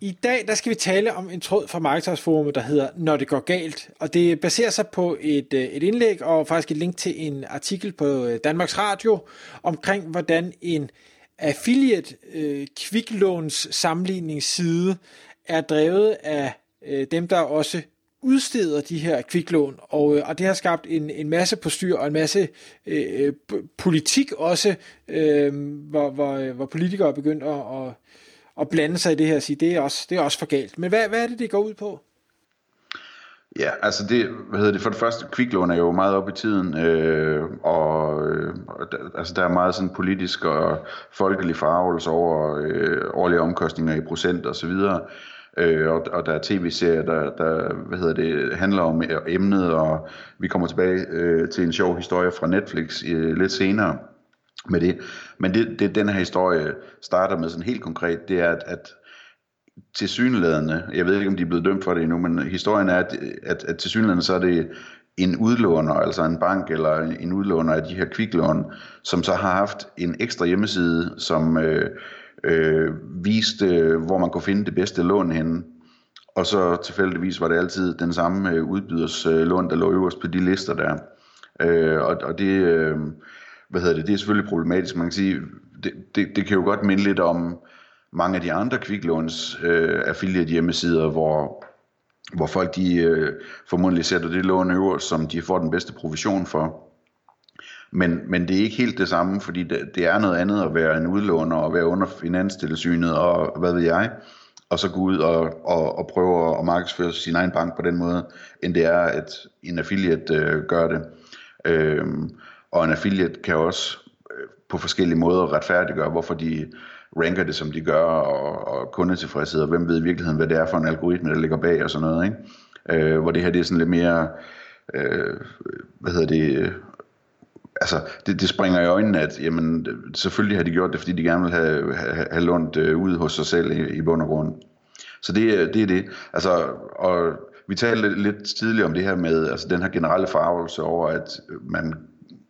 I dag der skal vi tale om en tråd fra Markedsforumet, der hedder Når det går galt. Og det baserer sig på et, øh, et indlæg og faktisk et link til en artikel på øh, Danmarks Radio omkring, hvordan en affiliate øh, kviklåns sammenligningsside er drevet af øh, dem, der også udsteder de her kviklån, og, øh, og det har skabt en, en masse postyr og en masse øh, politik også, øh, hvor, hvor, hvor politikere er begyndt at, at at blande sig i det her og sige, det er også, det er også for galt. Men hvad, hvad er det, det går ud på? Ja, altså det, hvad hedder det, for det første, kviklån er jo meget op i tiden, øh, og øh, altså der er meget sådan politisk og folkelig farvelse over øh, årlige omkostninger i procent og så videre. Øh, og, og der er tv-serier, der, der hvad hedder det, handler om emnet, og vi kommer tilbage øh, til en sjov historie fra Netflix øh, lidt senere med det. Men det, det den her historie starter med sådan helt konkret, det er, at, at til synlædende, jeg ved ikke om de er blevet dømt for det endnu, men historien er, at, at, at til synlædende så er det en udlåner, altså en bank eller en udlåner af de her kviklån, som så har haft en ekstra hjemmeside, som øh, øh, viste, hvor man kunne finde det bedste lån henne. Og så tilfældigvis var det altid den samme øh, udbyders øh, lån, der lå øverst på de lister der. Øh, og, og det... Øh, hvad hedder det, det er selvfølgelig problematisk. Man kan sige, det, det, det kan jo godt minde lidt om mange af de andre kviklåns øh, affiliate hjemmesider, hvor, hvor folk de øh, formodentlig sætter det lån øverst, som de får den bedste provision for. Men, men det er ikke helt det samme, fordi det, det er noget andet at være en udlåner og være under finanstilsynet og hvad ved jeg, og så gå ud og, og, og prøve at markedsføre sin egen bank på den måde, end det er, at en affiliate øh, gør det. Øh, og en affiliate kan også øh, på forskellige måder retfærdiggøre, hvorfor de ranker det, som de gør, og, og kundetilfredshed, og hvem ved i virkeligheden, hvad det er for en algoritme, der ligger bag og sådan noget. Ikke? Øh, hvor det her det er sådan lidt mere, øh, hvad hedder det, øh, altså det, det springer i øjnene, at jamen, selvfølgelig har de gjort det, fordi de gerne vil have, have, have lånt øh, ud hos sig selv i, i bund og grund. Så det, øh, det er det. Altså, og vi talte lidt tidligere om det her med altså den her generelle farvelse over, at man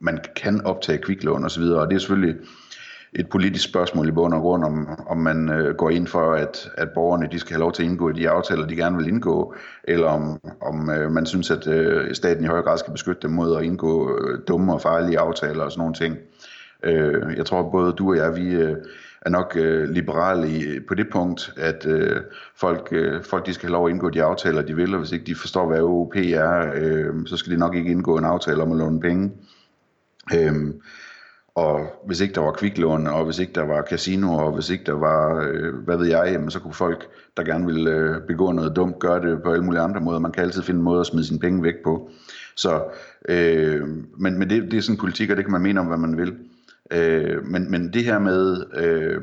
man kan optage kviklån osv., og, og det er selvfølgelig et politisk spørgsmål i bund og grund, om, om man øh, går ind for, at, at borgerne de skal have lov til at indgå de aftaler, de gerne vil indgå, eller om, om øh, man synes, at øh, staten i høj grad skal beskytte dem mod at indgå øh, dumme og farlige aftaler og sådan nogle ting. Øh, jeg tror, både du og jeg, vi øh, er nok øh, liberale i, på det punkt, at øh, folk, øh, folk de skal have lov at indgå de aftaler, de vil, og hvis ikke de forstår, hvad OOP er, øh, så skal de nok ikke indgå en aftale om at låne penge. Øhm, og hvis ikke der var kviklån, og hvis ikke der var casino, og hvis ikke der var, øh, hvad ved jeg, jamen, så kunne folk, der gerne ville øh, begå noget dumt, gøre det på alle mulige andre måder. Man kan altid finde en måde at smide sine penge væk på. Så, øh, men, men det, det er sådan politik, og det kan man mene om, hvad man vil. Øh, men, men det her med øh,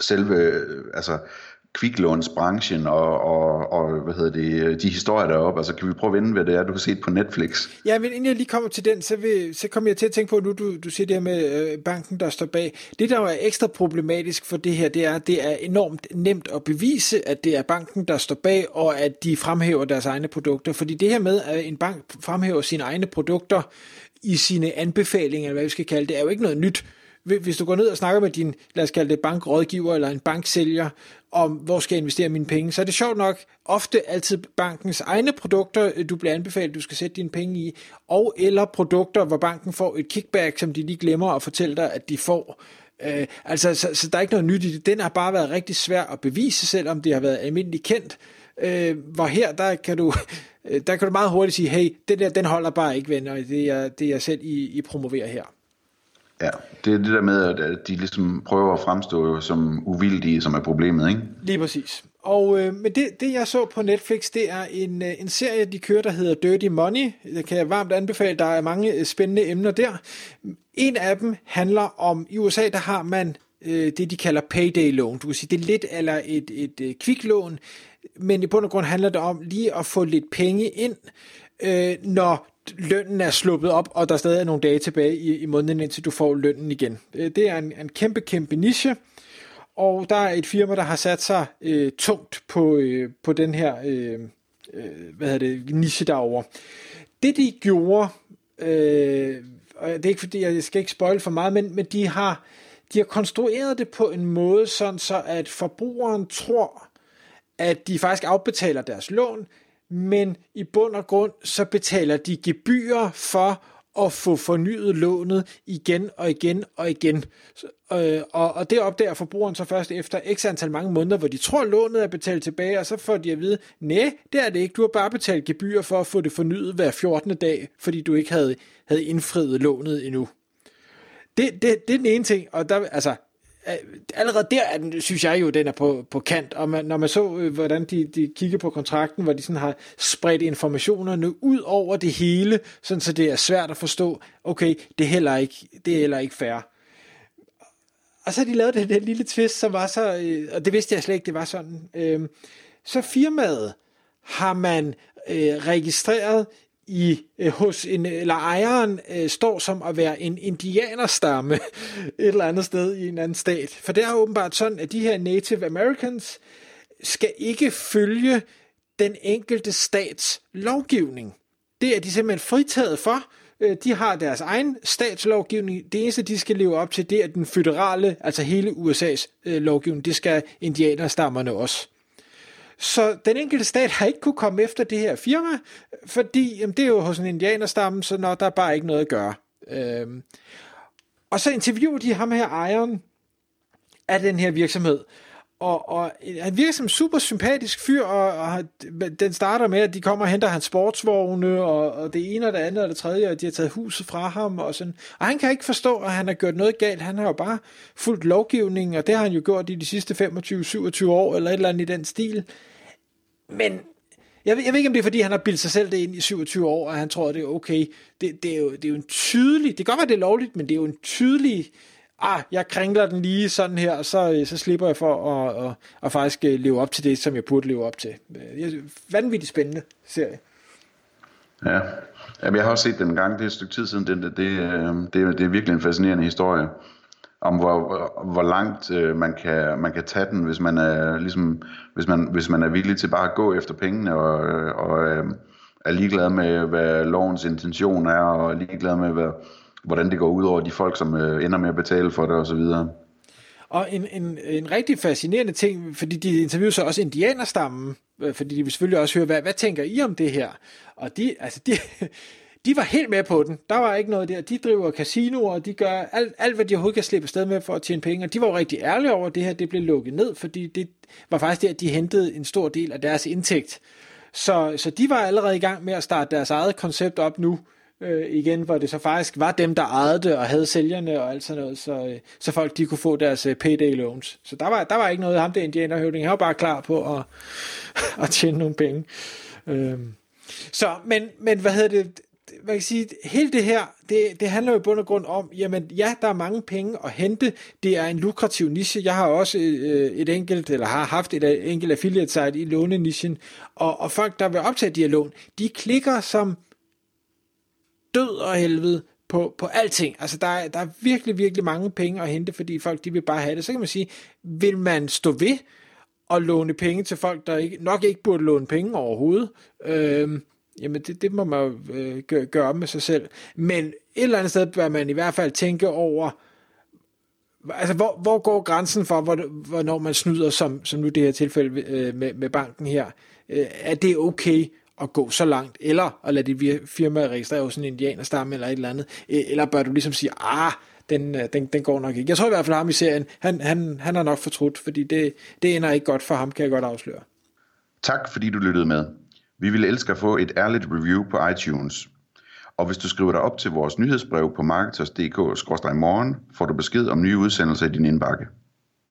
selve, altså kviklånsbranchen og, og, og hvad hedder det, øh, de historier deroppe. Altså kan vi prøve at vende, hvad det er, du har set på Netflix? Ja, men inden jeg lige kommer til den, så, vil, så kommer jeg til at tænke på, nu du, du siger det her med øh, banken, der står bag. Det, der er ekstra problematisk for det her, det er, at det er enormt nemt at bevise, at det er banken, der står bag, og at de fremhæver deres egne produkter. Fordi det her med, at en bank fremhæver sine egne produkter i sine anbefalinger, eller hvad vi skal kalde det, er jo ikke noget nyt hvis du går ned og snakker med din, lad os kalde det bankrådgiver eller en banksælger, om hvor skal jeg investere mine penge, så er det sjovt nok ofte altid bankens egne produkter, øh, du bliver anbefalet, du skal sætte dine penge i, og eller produkter, hvor banken får et kickback, som de lige glemmer at fortælle dig, at de får. Øh, altså, så, så der er ikke noget nyt i det. Den har bare været rigtig svær at bevise, selvom det har været almindeligt kendt. Øh, hvor her, der kan du øh, der kan du meget hurtigt sige, hey, den der, den holder bare ikke, venner, det er, det er jeg selv, I, I promoverer her. Ja, det er det der med, at de ligesom prøver at fremstå som uvildige, som er problemet, ikke? Lige præcis. Og øh, men det, det, jeg så på Netflix, det er en, øh, en serie, de kører, der hedder Dirty Money. Det kan jeg varmt anbefale. Der er mange øh, spændende emner der. En af dem handler om, i USA, der har man øh, det, de kalder payday loan. Du kan sige, det er lidt eller et, et, et kviklån, men i bund og grund handler det om lige at få lidt penge ind, øh, når lønnen er sluppet op, og der stadig er nogle dage tilbage i, i måneden, indtil du får lønnen igen. Øh, det er en, en kæmpe, kæmpe niche, og der er et firma, der har sat sig øh, tungt på, øh, på den her øh, øh, hvad hedder det, niche derovre. Det de gjorde, øh, og det er ikke fordi, jeg skal ikke spoil for meget, men, men de har de har konstrueret det på en måde, sådan så at forbrugeren tror, at de faktisk afbetaler deres lån, men i bund og grund så betaler de gebyrer for at få fornyet lånet igen og igen og igen. Øh, og, og det opdager forbrugeren så først efter x antal mange måneder, hvor de tror, lånet er betalt tilbage, og så får de at vide, nej, det er det ikke, du har bare betalt gebyr for at få det fornyet hver 14. dag, fordi du ikke havde, havde indfriet lånet endnu. Det, det, det er den ene ting, og der, altså, Øh, allerede der er den, synes jeg jo, den er på, på kant, og man, når man så, øh, hvordan de, de kigger på kontrakten, hvor de sådan har spredt informationerne ud over det hele, sådan så det er svært at forstå, okay, det er heller ikke, det er heller ikke fair. Og så har de lavet den der lille twist, som var så, øh, og det vidste jeg slet ikke, det var sådan. Øh, så firmaet har man øh, registreret i øh, hos en eller ejeren øh, står som at være en indianerstamme et eller andet sted i en anden stat. For det er åbenbart sådan, at de her Native Americans skal ikke følge den enkelte stats lovgivning. Det er de simpelthen fritaget for. Øh, de har deres egen statslovgivning. Det eneste, de skal leve op til, det er den føderale, altså hele USA's øh, lovgivning. Det skal indianerstammerne også. Så den enkelte stat har ikke kunne komme efter det her firma, fordi jamen, det er jo hos en indianerstamme, så når der er bare ikke noget at gøre. Øhm, og så interviewer de ham her ejeren af den her virksomhed, og, og han virker som en super sympatisk fyr, og, og den starter med, at de kommer og henter hans sportsvogne, og, og det ene og det andet og det tredje, og de har taget huset fra ham, og sådan. Og han kan ikke forstå, at han har gjort noget galt. Han har jo bare fulgt lovgivningen, og det har han jo gjort i de sidste 25-27 år, eller et eller andet i den stil. Men jeg ved, jeg ved ikke, om det er, fordi han har bildt sig selv det ind i 27 år, og han tror, at det er okay. Det, det, er, jo, det er jo en tydelig, det kan godt være, det er lovligt, men det er jo en tydelig ah, jeg kringler den lige sådan her, så, øh, så slipper jeg for at, at, at faktisk øh, leve op til det, som jeg burde leve op til. Øh, vanvittigt spændende serie. Ja, Jamen, jeg har også set den gang, det er et stykke tid siden, det, det, det, det, det er virkelig en fascinerende historie om hvor, hvor langt man, kan, man kan tage den, hvis man er ligesom, hvis man, hvis man er villig til bare at gå efter pengene og, og er ligeglad med, hvad lovens intention er, og er ligeglad med, hvad, hvordan det går ud over de folk, som øh, ender med at betale for det osv. Og en, en, en rigtig fascinerende ting, fordi de interviewer så også indianerstammen, øh, fordi de vil selvfølgelig også høre, hvad, hvad tænker I om det her? Og de, altså de, de var helt med på den. Der var ikke noget der. De driver casinoer, og de gør alt, alt hvad de overhovedet kan slippe sted med for at tjene penge. Og de var jo rigtig ærlige over, at det her det blev lukket ned, fordi det var faktisk der, at de hentede en stor del af deres indtægt. Så, så de var allerede i gang med at starte deres eget koncept op nu, øh, igen, hvor det så faktisk var dem, der ejede det og havde sælgerne og alt sådan noget, så, øh, så folk de kunne få deres øh, payday loans. Så der var, der var ikke noget ham der indianerhøvding, han var bare klar på at, at tjene nogle penge. Øh. Så, men, men hvad hedder det, man kan sige, hele det her, det, det handler jo i bund og grund om, jamen ja, der er mange penge at hente, det er en lukrativ niche, jeg har også øh, et enkelt, eller har haft et øh, enkelt affiliate site i lånenichen, og, og folk, der vil optage de her lån, de klikker som død og helvede på, på alting. Altså, der er, der er virkelig, virkelig mange penge at hente, fordi folk, de vil bare have det. Så kan man sige, vil man stå ved og låne penge til folk, der ikke, nok ikke burde låne penge overhovedet? Øh, jamen, det, det må man jo øh, gøre, gøre op med sig selv. Men et eller andet sted bør man i hvert fald tænke over, altså, hvor, hvor går grænsen for, hvor, hvornår man snyder, som, som nu det her tilfælde øh, med, med banken her? Øh, er det okay at gå så langt, eller at lade dit firma registrere hos en indianerstamme eller et eller andet, e-, eller bør du ligesom sige, ah, den, øh, den, den går nok ikke. Jeg tror i hvert fald ham i serien, han, han, han har nok fortrudt, fordi det, det ender ikke godt for ham, kan jeg godt afsløre. Tak fordi du lyttede med. Vi ville elske at få et ærligt review på iTunes. Og hvis du skriver dig op til vores nyhedsbrev på marketers.dk-morgen, får du besked om nye udsendelser i din indbakke.